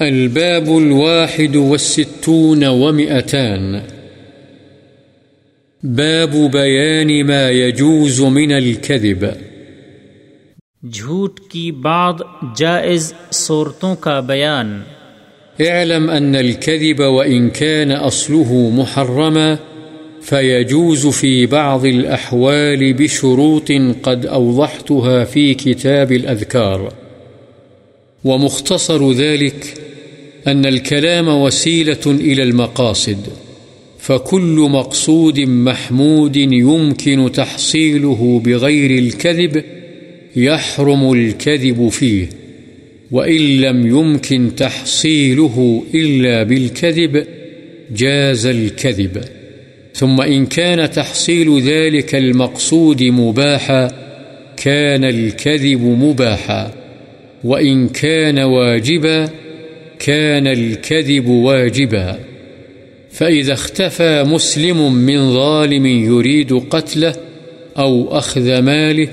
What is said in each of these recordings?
الباب الواحد والستون ومئتان. باب بيان ما يجوز من الكذب. جھوٹ کی بعض جائز صورتوں کا بیان. اعلم أن الكذب وإن كان أصله محرما فيجوز في بعض الأحوال بشروط قد أوضحتها في كتاب الأذكار ومختصر ذلك أن الكلام وسيلة إلى المقاصد، فكل مقصود محمود يمكن تحصيله بغير الكذب يحرم الكذب فيه، وإن لم يمكن تحصيله إلا بالكذب جاز الكذب. ثم إن كان تحصيل ذلك المقصود مباحا، كان الكذب مباحا، وإن كان واجبا كان الكذب واجبا، فإذا اختفى مسلم من ظالم يريد قتله أو أخذ ماله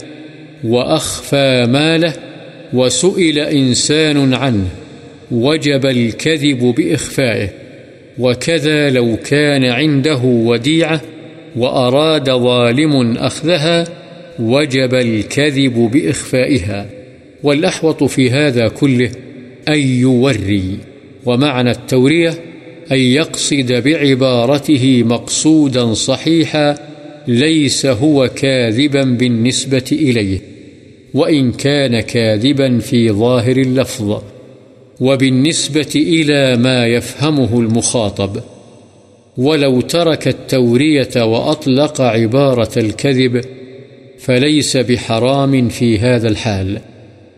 وأخفى ماله وسئل إنسان عنه، وجب الكذب بإخفائه، وكذا لو كان عنده وديعة وأراد ظالم أخذها، وجب الكذب بإخفائها. والأحوط في هذا كله أن يوري، ومعنى التورية أن يقصد بعبارته مقصودا صحيحا ليس هو كاذبا بالنسبة إليه، وإن كان كاذبا في ظاهر اللفظ، وبالنسبة إلى ما يفهمه المخاطب. ولو ترك التورية وأطلق عبارة الكذب فليس بحرام في هذا الحال.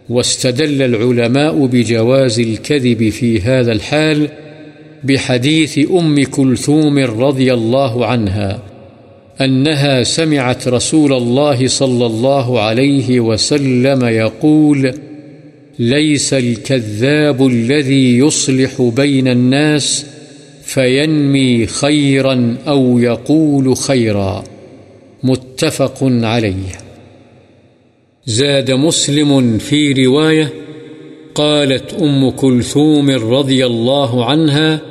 واستدل العلماء بجواز الكذب في هذا الحال بحديث أم كلثوم رضي الله عنها أنها سمعت رسول الله صلى الله عليه وسلم يقول ليس الكذاب الذي يصلح بين الناس فينمي خيرا أو يقول خيرا. متفق عليه. زاد مسلم في رواية قالت أم كلثوم رضي الله عنها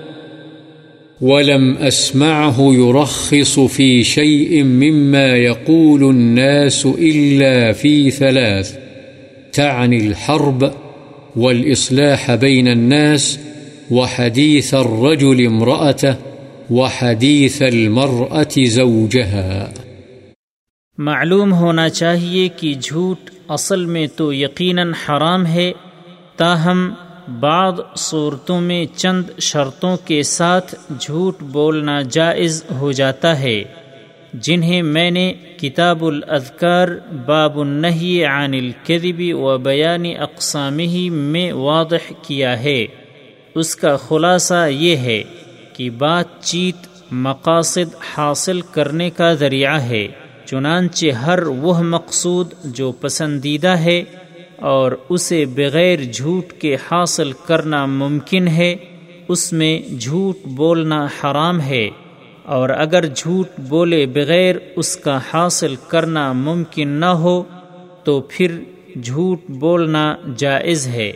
ولم أسمعه يرخص في شيء مما يقول الناس إلا في ثلاث تعني الحرب والإصلاح بين الناس وحديث الرجل امرأته وحديث المرأة زوجها معلوم ہونا چاہیے کہ جھوٹ اصل میں تو یقیناً حرام ہے، تاہم بعض صورتوں میں چند شرطوں کے ساتھ جھوٹ بولنا جائز ہو جاتا ہے، جنہیں میں نے کتاب الاذکار باب النہی عن الکذب و بیان اقسامہ میں واضح کیا ہے۔ اس کا خلاصہ یہ ہے کہ بات چیت مقاصد حاصل کرنے کا ذریعہ ہے۔ چنانچہ ہر وہ مقصود جو پسندیدہ ہے اور اسے بغیر جھوٹ کے حاصل کرنا ممکن ہے، اس میں جھوٹ بولنا حرام ہے۔ اور اگر جھوٹ بولے بغیر اس کا حاصل کرنا ممکن نہ ہو، تو پھر جھوٹ بولنا جائز ہے۔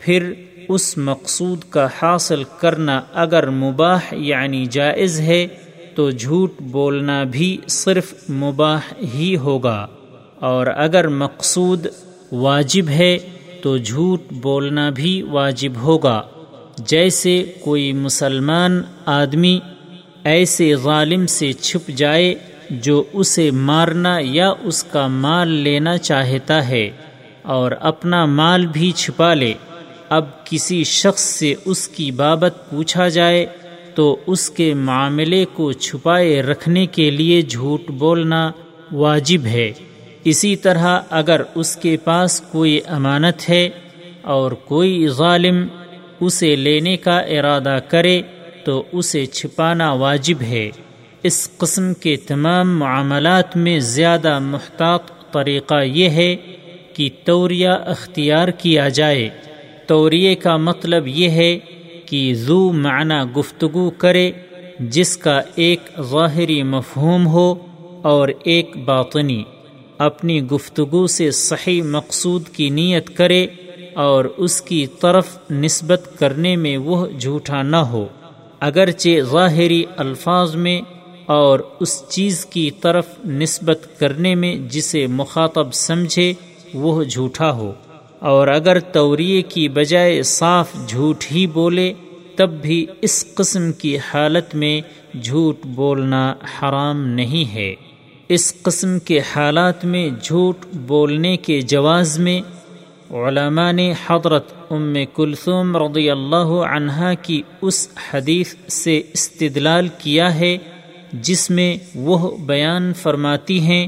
پھر اس مقصود کا حاصل کرنا اگر مباح یعنی جائز ہے تو جھوٹ بولنا بھی صرف مباح ہی ہوگا۔ اور اگر مقصود واجب ہے، تو جھوٹ بولنا بھی واجب ہوگا۔ جیسے کوئی مسلمان آدمی ایسے ظالم سے چھپ جائے جو اسے مارنا یا اس کا مال لینا چاہتا ہے اور اپنا مال بھی چھپا لے۔ اب کسی شخص سے اس کی بابت پوچھا جائے تو اس کے معاملے کو چھپائے رکھنے کے لیے جھوٹ بولنا واجب ہے۔ اسی طرح اگر اس کے پاس کوئی امانت ہے اور کوئی ظالم اسے لینے کا ارادہ کرے تو اسے چھپانا واجب ہے۔ اس قسم کے تمام معاملات میں زیادہ محتاط طریقہ یہ ہے کہ توریہ اختیار کیا جائے۔ توریے کا مطلب یہ ہے کہ زو معنی گفتگو کرے جس کا ایک ظاہری مفہوم ہو اور ایک باطنی، اپنی گفتگو سے صحیح مقصود کی نیت کرے اور اس کی طرف نسبت کرنے میں وہ جھوٹا نہ ہو۔ اگرچہ ظاہری الفاظ میں اور اس چیز کی طرف نسبت کرنے میں جسے مخاطب سمجھے وہ جھوٹا ہو۔ اور اگر توریے کی بجائے صاف جھوٹ ہی بولے، تب بھی اس قسم کی حالت میں جھوٹ بولنا حرام نہیں ہے۔ اس قسم کے حالات میں جھوٹ بولنے کے جواز میں علماء نے حضرت ام کلثوم رضی اللہ عنہا کی اس حدیث سے استدلال کیا ہے، جس میں وہ بیان فرماتی ہیں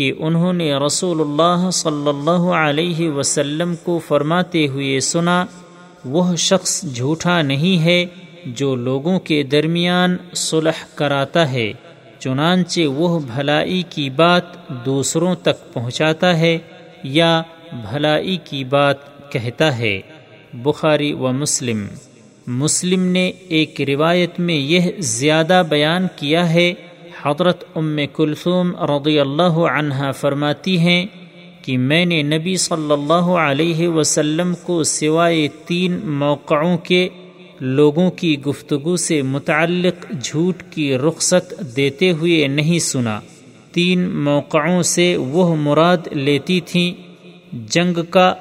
کہ انہوں نے رسول اللہ صلی اللہ علیہ وسلم کو فرماتے ہوئے سنا، وہ شخص جھوٹا نہیں ہے جو لوگوں کے درمیان صلح کراتا ہے، چنانچہ وہ بھلائی کی بات دوسروں تک پہنچاتا ہے یا بھلائی کی بات کہتا ہے۔ بخاری و مسلم۔ مسلم نے ایک روایت میں یہ زیادہ بیان کیا ہے حضرت ام کلثوم رضی اللہ عنہ فرماتی ہیں کہ میں نے نبی صلی اللہ علیہ وسلم کو سوائے تین موقعوں کے لوگوں کی گفتگو سے متعلق جھوٹ کی رخصت دیتے ہوئے نہیں سنا۔ تین موقعوں سے وہ مراد لیتی تھیں جنگ کا،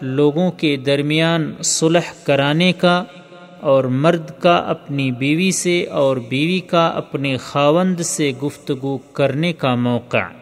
لوگوں کے درمیان صلح کرانے کا اور مرد کا اپنی بیوی سے اور بیوی کا اپنے خاوند سے گفتگو کرنے کا موقع۔